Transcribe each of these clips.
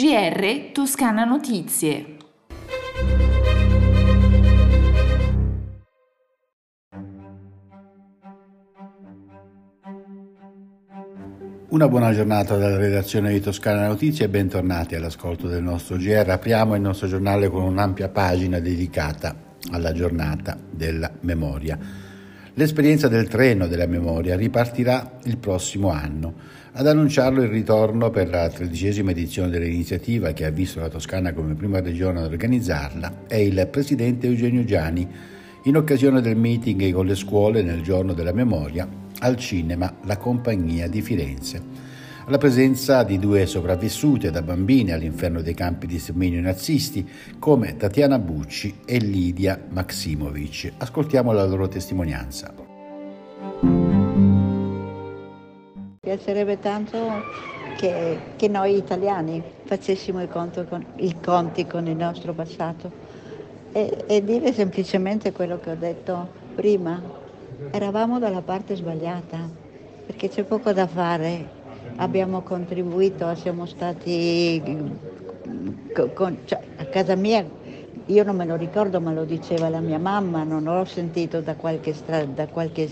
GR Toscana Notizie. Una buona giornata dalla redazione di Toscana Notizie e bentornati all'ascolto del nostro GR. Apriamo il nostro giornale con un'ampia pagina dedicata alla giornata della memoria. L'esperienza del treno della memoria ripartirà il prossimo anno. Ad annunciarlo il ritorno per la tredicesima edizione dell'iniziativa che ha visto la Toscana come prima regione ad organizzarla è il presidente Eugenio Giani in occasione del meeting con le scuole nel giorno della memoria al cinema La Compagnia di Firenze. Alla presenza di due sopravvissute da bambine all'inferno dei campi di sterminio nazisti come Tatiana Bucci e Lidia Maximovic. Ascoltiamo la loro testimonianza. Mi piacerebbe tanto che, che, noi italiani facessimo i, con, i, conti con il nostro passato e, e dire semplicemente quello che ho detto prima, eravamo dalla parte sbagliata, perché c'è poco da fare. Abbiamo contribuito, siamo stati con, cioè, a casa mia, io non me lo ricordo, ma lo diceva la mia mamma, non l'ho sentito da qualche, stra, da qualche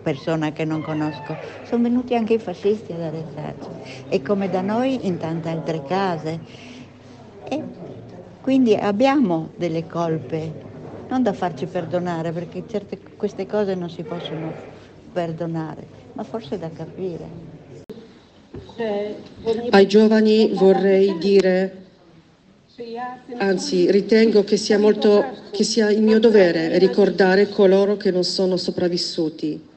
persona che non conosco. Sono venuti anche i fascisti ad arrestarci e come da noi in tante altre case. E quindi abbiamo delle colpe, non da farci perdonare, perché certe, queste cose non si possono perdonare, ma forse da capire. Ai giovani vorrei dire, anzi ritengo che sia, molto, che sia il mio dovere ricordare coloro che non sono sopravvissuti.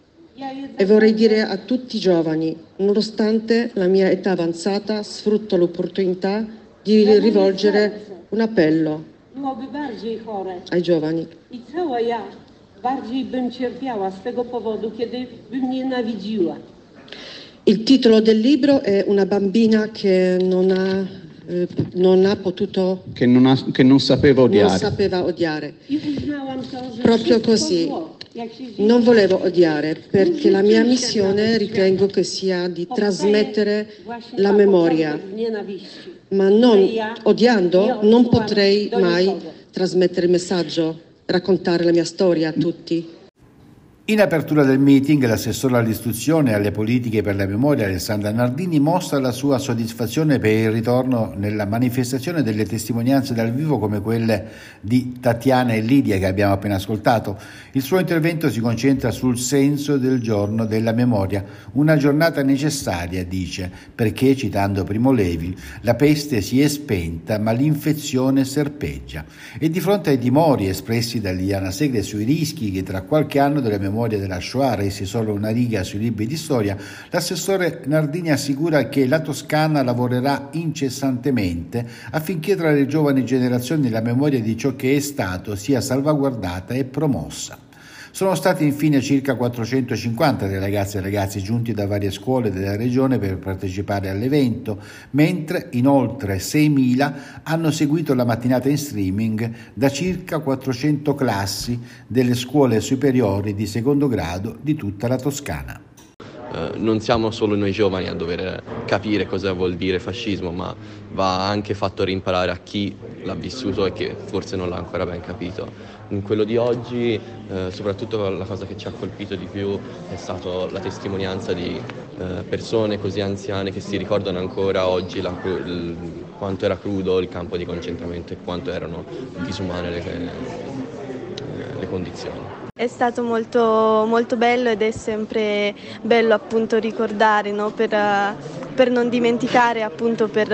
E vorrei dire a tutti i giovani, nonostante la mia età avanzata, sfrutto l'opportunità di rivolgere un appello. Ai giovani. Bardziej bym cierpiała z tego powodu, kiedy bym nienawidziła. Il titolo del libro è Una bambina che non ha, eh, non ha potuto... Che non, ha, che non sapeva odiare. Non sapeva odiare. Proprio così. Non volevo odiare perché la mia missione ritengo che sia di trasmettere la memoria, ma non odiando non potrei mai trasmettere il messaggio, raccontare la mia storia a tutti. In apertura del meeting, l'assessore all'istruzione e alle politiche per la memoria Alessandra Nardini mostra la sua soddisfazione per il ritorno nella manifestazione delle testimonianze dal vivo come quelle di Tatiana e Lidia che abbiamo appena ascoltato. Il suo intervento si concentra sul senso del giorno della memoria, una giornata necessaria, dice, perché, citando Primo Levi, la peste si è spenta ma l'infezione serpeggia. E di fronte ai timori espressi da Liliana Segre sui rischi che tra qualche anno della memoria memoria della Shoah resi solo una riga sui libri di storia, l'assessore Nardini assicura che la Toscana lavorerà incessantemente affinché tra le giovani generazioni la memoria di ciò che è stato sia salvaguardata e promossa. Sono stati infine circa 450 le ragazze e ragazzi giunti da varie scuole della regione per partecipare all'evento, mentre in oltre 6.000 hanno seguito la mattinata in streaming da circa 400 classi delle scuole superiori di secondo grado di tutta la Toscana. Eh, non siamo solo noi giovani a dover capire cosa vuol dire fascismo, ma va anche fatto rimparare a chi l'ha vissuto e che forse non l'ha ancora ben capito. In quello di oggi, eh, soprattutto la cosa che ci ha colpito di più è stata la testimonianza di eh, persone così anziane che si ricordano ancora oggi la, il, quanto era crudo il campo di concentramento e quanto erano disumane le, condizioni. È stato molto, molto, bello ed è sempre bello appunto ricordare no? per, per, non dimenticare, appunto per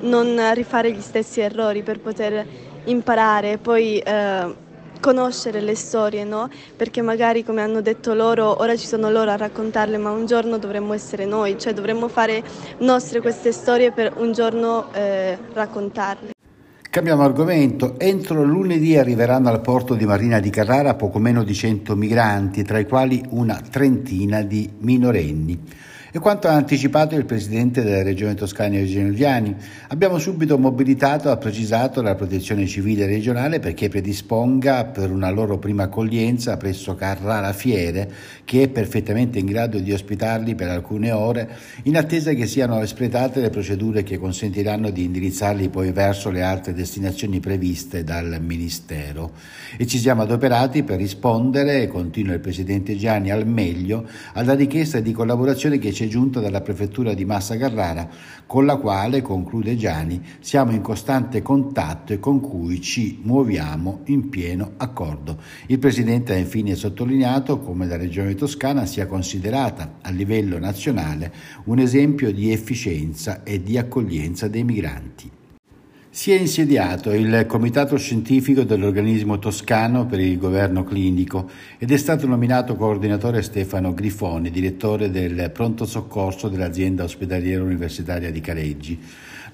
non rifare gli stessi errori, per poter imparare, poi eh, conoscere le storie, no? perché magari come hanno detto loro, ora ci sono loro a raccontarle, ma un giorno dovremmo essere noi, cioè dovremmo fare nostre queste storie per un giorno eh, raccontarle. Cambiamo argomento. Entro lunedì arriveranno al porto di Marina di Carrara poco meno di 100 migranti, tra i quali una trentina di minorenni. E quanto ha anticipato il presidente della regione toscana Eugenio Giani, abbiamo subito mobilitato, ha precisato la protezione civile regionale perché predisponga per una loro prima accoglienza presso Carrara Fiere, che è perfettamente in grado di ospitarli per alcune ore, in attesa che siano espletate le procedure che consentiranno di indirizzarli poi verso le altre destinazioni previste dal Ministero. E ci siamo adoperati per rispondere, continua il presidente Gianni, al meglio alla richiesta di collaborazione che ci è giunta dalla prefettura di Massa Carrara, con la quale, conclude Gianni, siamo in costante contatto e con cui ci muoviamo in pieno accordo. Il presidente ha infine sottolineato come la regione toscana sia considerata a livello nazionale un esempio di efficienza e di accoglienza dei migranti. Si è insediato il comitato scientifico dell'organismo toscano per il governo clinico ed è stato nominato coordinatore Stefano Grifoni, direttore del pronto soccorso dell'azienda ospedaliera universitaria di Careggi.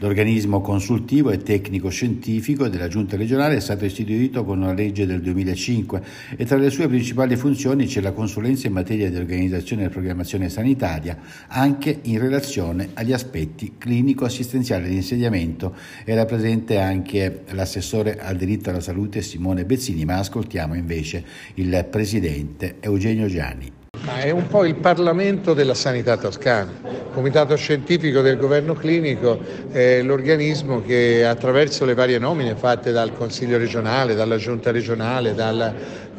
L'organismo consultivo e tecnico-scientifico della Giunta regionale è stato istituito con una legge del 2005 e tra le sue principali funzioni c'è la consulenza in materia di organizzazione e programmazione sanitaria, anche in relazione agli aspetti clinico-assistenziali di insediamento. Era presente anche l'assessore al diritto alla salute Simone Bezzini, ma ascoltiamo invece il presidente Eugenio Gianni. Ma è un po' il Parlamento della sanità toscana. Il Comitato Scientifico del Governo Clinico è l'organismo che attraverso le varie nomine fatte dal Consiglio regionale, dalla Giunta regionale, dal,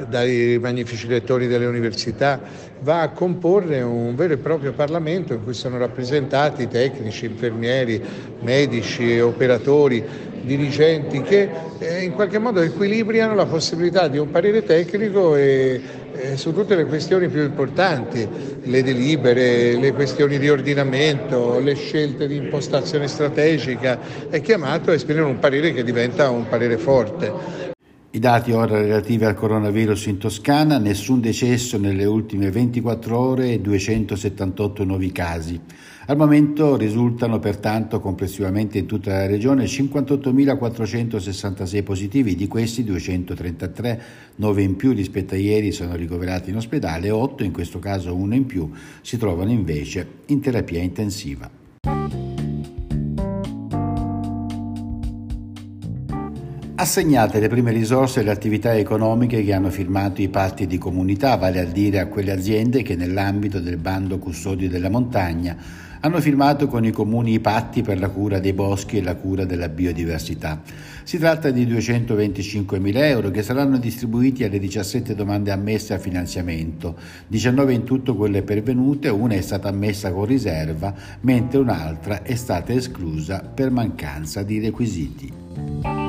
dai magnifici lettori delle università, va a comporre un vero e proprio Parlamento in cui sono rappresentati tecnici, infermieri, medici, operatori, dirigenti che eh, in qualche modo equilibriano la possibilità di un parere tecnico e, eh, su tutte le questioni più importanti, le delibere, le questioni di ordinamento, le scelte di impostazione strategica, è chiamato a esprimere un parere che diventa un parere forte. I dati ora relativi al coronavirus in Toscana, nessun decesso nelle ultime 24 ore e 278 nuovi casi. Al momento risultano pertanto complessivamente in tutta la regione 58.466 positivi, di questi 233 9 in più rispetto a ieri sono ricoverati in ospedale e 8, in questo caso uno in più, si trovano invece in terapia intensiva. Assegnate le prime risorse alle attività economiche che hanno firmato i patti di comunità, vale a dire a quelle aziende che nell'ambito del bando Custodi della Montagna hanno firmato con i comuni i patti per la cura dei boschi e la cura della biodiversità. Si tratta di 225 mila euro che saranno distribuiti alle 17 domande ammesse a finanziamento, 19 in tutto quelle pervenute, una è stata ammessa con riserva, mentre un'altra è stata esclusa per mancanza di requisiti.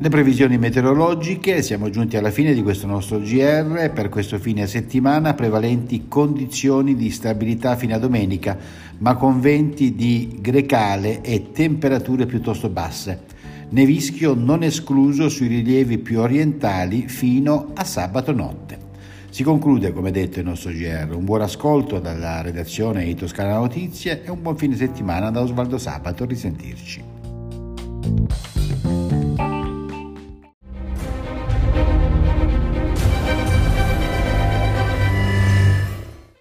Le previsioni meteorologiche, siamo giunti alla fine di questo nostro GR, per questo fine settimana prevalenti condizioni di stabilità fino a domenica, ma con venti di grecale e temperature piuttosto basse. Nevischio non escluso sui rilievi più orientali fino a sabato notte. Si conclude, come detto, il nostro GR. Un buon ascolto dalla redazione di Toscana Notizie e un buon fine settimana da Osvaldo Sabato. Risentirci.